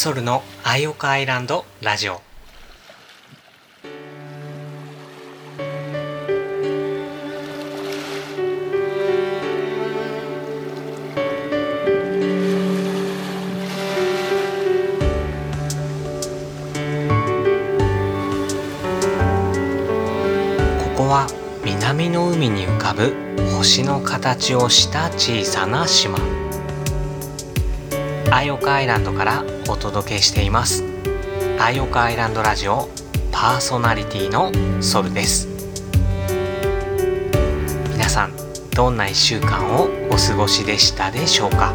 ソルのアイオカアイランドラジオ。ここは南の海に浮かぶ星の形をした小さな島。アイオカアイランドからお届けしています。アイオカアイランドラジオパーソナリティのソルです。皆さんどんな1週間をお過ごしでしたでしょうか？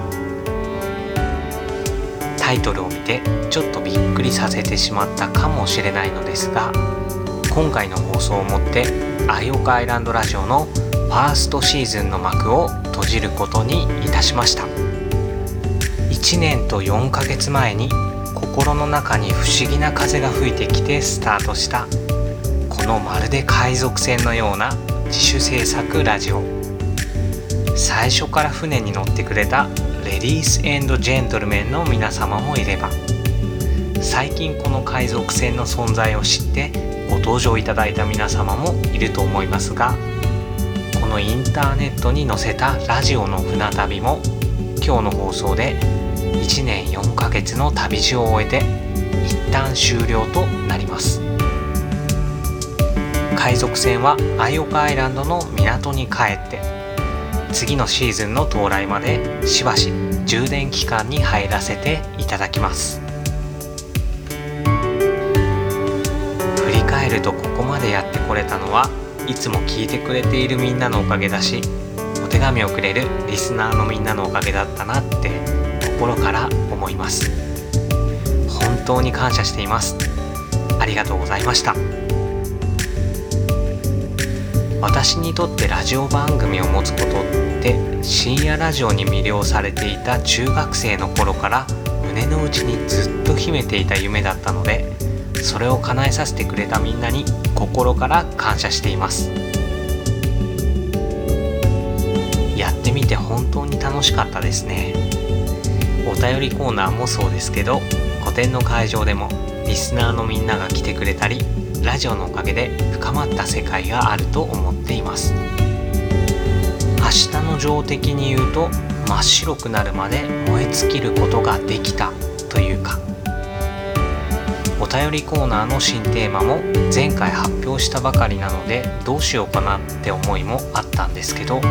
タイトルを見てちょっとびっくりさせてしまったかもしれないのですが今回の放送をもってアイオカアイランドラジオのファーストシーズンの幕を閉じることにいたしました。1年と4ヶ月前に心の中に不思議な風が吹いてきてスタートした。このまるで海賊船のような自主制作ラジオ。最初から船に乗ってくれたレディースジェントルメンの皆様もいれば。最近この海賊船の存在を知ってご登場いただいた皆様もいると思いますがこのインターネットに載せたラジオの船旅も今日の放送で1年4ヶ月の旅路を終えて一旦終了となります。海賊船はアイオカアイランドの港に帰って次のシーズンの到来までしばし充電期間に入らせていただきます。振り返るとここまでやってこれたのはいつも聞いてくれているみんなのおかげだしお手紙をくれるリスナーのみんなのおかげだったなって心から思います。本当に感謝しています。ありがとうございました。私にとってラジオ番組を持つことって深夜ラジオに魅了されていた中学生の頃から胸の内にずっと秘めていた夢だったのでそれを叶えさせてくれたみんなに心から感謝しています。やってみて本当に楽しかったですね。お便りコーナーもそうですけど個展の会場でもリスナーのみんなが来てくれたりラジオのおかげで深まった世界があると思っています。明日の情的に言うと真っ白くなるまで燃え尽きることができたというか。お便りコーナーの新テーマも前回発表したばかりなのでどうしようかなって思いもあったんですけど。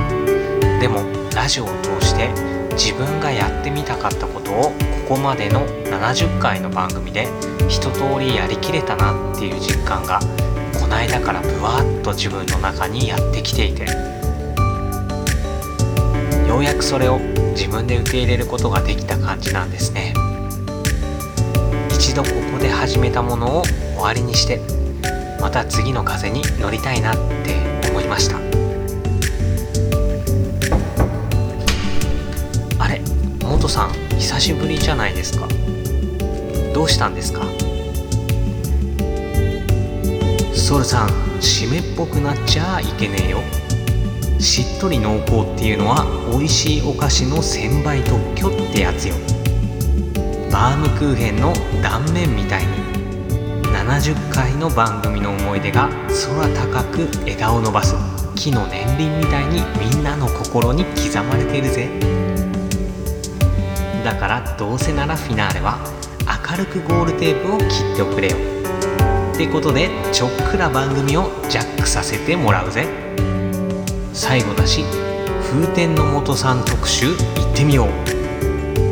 でもラジオを通して自分がやってみたかったことをここまでの70回の番組で一通りやりきれたなっていう実感がこないだからブワーッと自分の中にやってきていてようやくそれを自分で受け入れることができた感じなんですね。一度ここで始めたものを終わりにしてまた次の風に乗りたいなって思いました。たんですか？ソルさん湿っぽくなっちゃいけねえよ。しっとり濃厚っていうのは美味しいお菓子の1000倍特許ってやつよ。バームクーヘンの断面みたいに。70回の番組の思い出が空高く枝を伸ばす木の年輪みたいにみんなの心に刻まれているぜ。だからどうせならフィナーレは明るくゴールテープを切っておくれよ。ってことでちょっくら番組をジャックさせてもらうぜ。最後だし風天の元さん特集行ってみよう。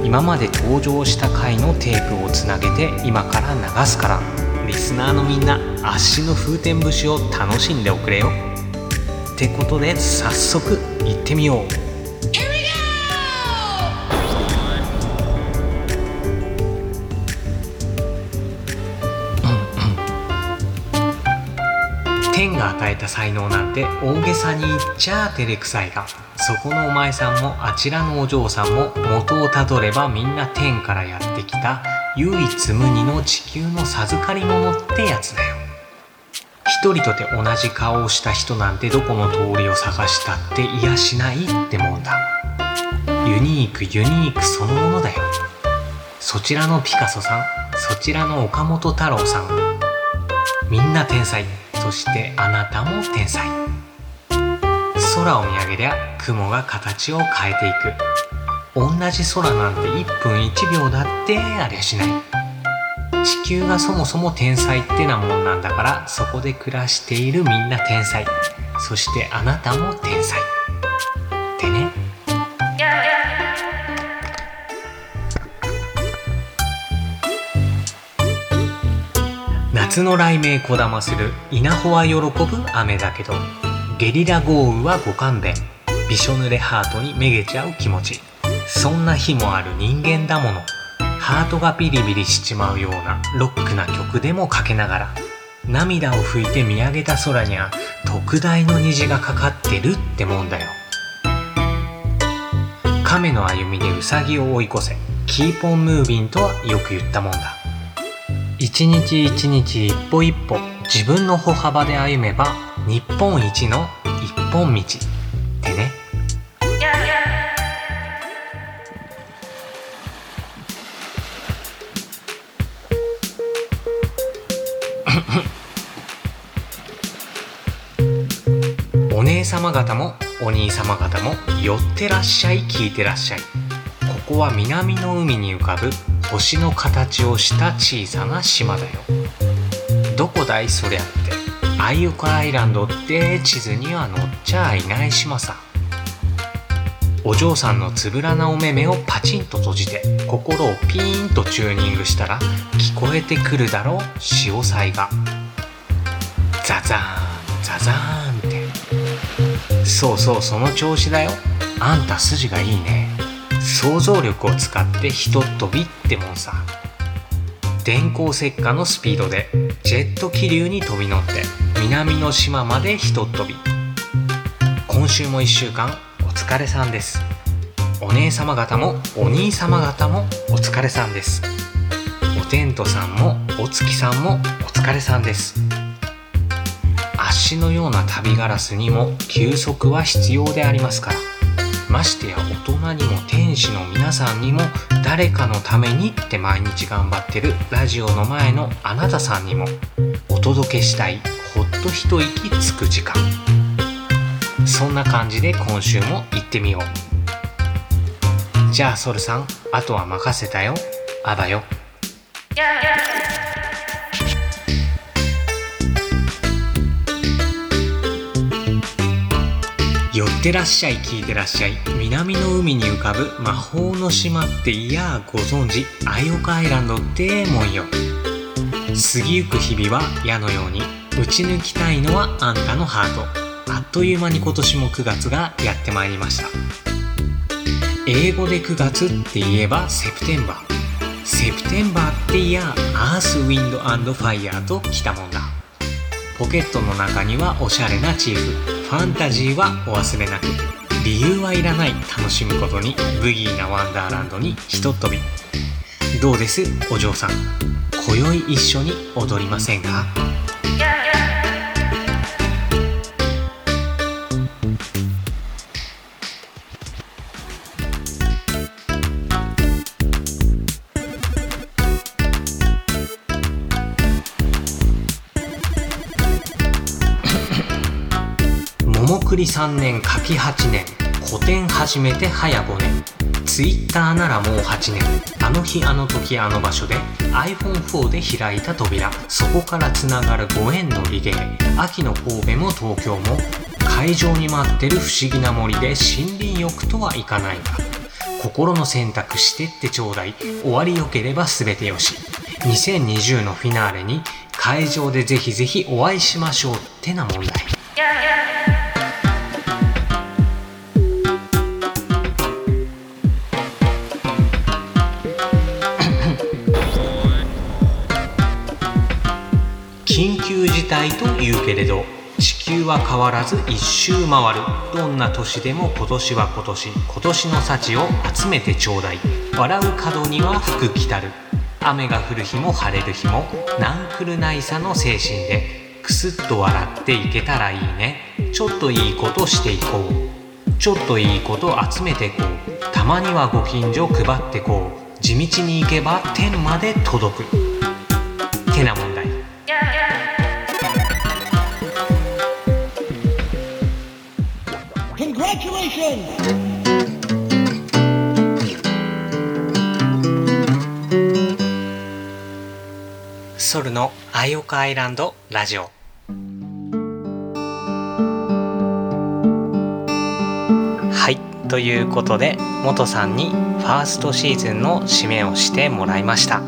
今まで登場した回のテープをつなげて今から流すから。リスナーのみんな足の風天節を楽しんでおくれよ。ってことで早速行ってみよう。天が与えた才能なんて大げさに言っちゃ照れくさいが。そこのお前さんもあちらのお嬢さんも元をたどればみんな天からやってきた唯一無二の地球の授かり物ってやつだよ。一人とて同じ顔をした人なんてどこの通りを探したって癒しないってもんだ。ユニークユニークそのものだよ。そちらのピカソさんそちらの岡本太郎さん。みんな天才。そしてあなたも天才。空を見上げりゃ雲が形を変えていく。同じ空なんて1分1秒だってありゃしない。地球がそもそも天才ってなもんなんだからそこで暮らしているみんな天才。そしてあなたも天才。夏の雷鳴こだまする稲穂は喜ぶ雨だけどゲリラ豪雨はご勘弁。びしょ濡れハートにめげちゃう気持ち。そんな日もある人間だもの。ハートがビリビリしちまうようなロックな曲でもかけながら涙を拭いて見上げた空には特大の虹がかかってるってもんだよ。亀の歩みでウサギを追い越せキーポンムービンとはよく言ったもんだ。一日一日一歩一歩自分の歩幅で歩めば日本一の一本道。ってね。お姉様方もお兄様方も寄ってらっしゃい聞いてらっしゃい。ここは南の海に浮かぶ星の形をした小さな島だよ。どこだいそりゃって？アイオカアイランドって地図には載っちゃいない島さ。お嬢さんのつぶらなお目目をパチンと閉じて心をピーンとチューニングしたら聞こえてくるだろう潮騒が。ザザーンザザーンって。そうそうその調子だよ。あんた筋がいいね。想像力を使ってひとっ飛びってもんさ。電光石火のスピードでジェット気流に飛び乗って南の島までひとっ飛び。今週も1週間お疲れさんです。お姉様方もお兄様方もお疲れさんです。おテントさんもお月さんもお疲れさんです。足のような旅ガラスにも休息は必要でありますから。ましてや大人にも天使の皆さんにも誰かのためにって毎日頑張ってるラジオの前のあなたさんにもお届けしたいほっと一息つく時間。そんな感じで今週も行ってみよう。じゃあソルさんあとは任せたよ。あばよ。ってらっしゃい聞いてらっしゃい。南の海に浮かぶ魔法の島っていやご存知。アイオカアイランドってもんよ。過ぎゆく日々は矢のように打ち抜きたいのはあんたのハート。あっという間に今年も9月がやってまいりました。英語で9月って言えばセプテンバー。セプテンバーっていやアースウィンドファイヤーときたもんだ。ポケットの中にはおしゃれなチーフ。ファンタジーはお忘れなく。理由はいらない楽しむことにブギーなワンダーランドにひとっ飛び。どうです？お嬢さん。今宵一緒に踊りませんか？桃栗3年柿8年。古典始めて早5年。ツイッターならもう8年。あの日あの時あの場所で iPhone4 で開いた扉。そこからつながるご縁のリレー秋の神戸も東京も。会場に待ってる不思議な森で森林浴とはいかないが。心の選択してってちょうだい。終わりよければ全てよし。2020のフィナーレに会場でぜひぜひお会いしましょうってな問題。急事態というけれど地球は変わらず一周回る。どんな年でも今年は今年。今年の幸を集めてちょうだい。笑う角には福来たる。雨が降る日も晴れる日もなんくるないさの精神でくすっと笑っていけたらいいね。ちょっといいことしていこう。ちょっといいこと集めてこう。たまにはご近所配ってこう。地道に行けば天まで届く。てな問題ソルのアイオカアイランドラジオ。はい。ということで元さんにファーストシーズンの締めをしてもらいました。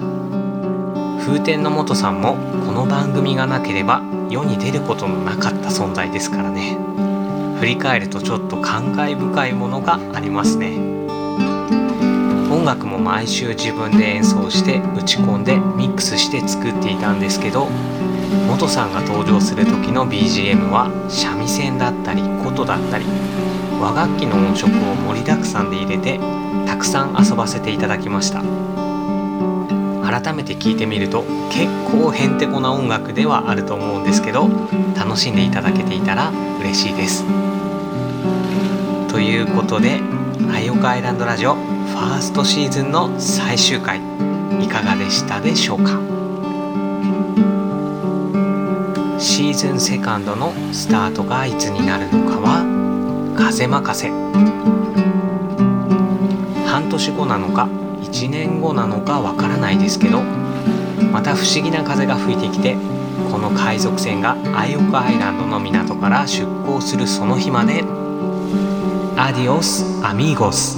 風天の元さんもこの番組がなければ世に出ることのなかった存在ですからね。振り返るとちょっと感慨深いものがありますね。音楽も毎週自分で演奏して打ち込んでミックスして作っていたんですけど元さんが登場する時の BGM は三味線だったり琴だったり和楽器の音色を盛りだくさんで入れてたくさん遊ばせていただきました。改めて聴いてみると結構へんてこな音楽ではあると思うんですけど楽しんでいただけていたら嬉しいです。ということで「アイオカアイランドラジオ」ファーストシーズンの最終回いかがでしたでしょうか？シーズンセカンドのスタートがいつになるのかは風任せ。半年後なのか1年後なのかわからないですけどまた不思議な風が吹いてきてこの海賊船がアイオクアイランドの港から出港するその日までアディオスアミーゴス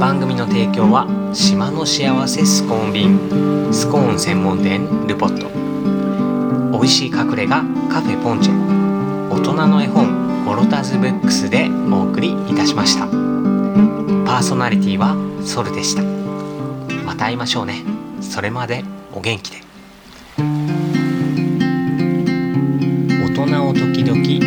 番組の提供は島の幸せスコーン便スコーン専門店ルポット。美味しい隠れ家カフェポンチェ。大人の絵本ゴロタズブックスでお送りいたしました。パーソナリティはソルでした。また会いましょうね。それまでお元気で。大人を時々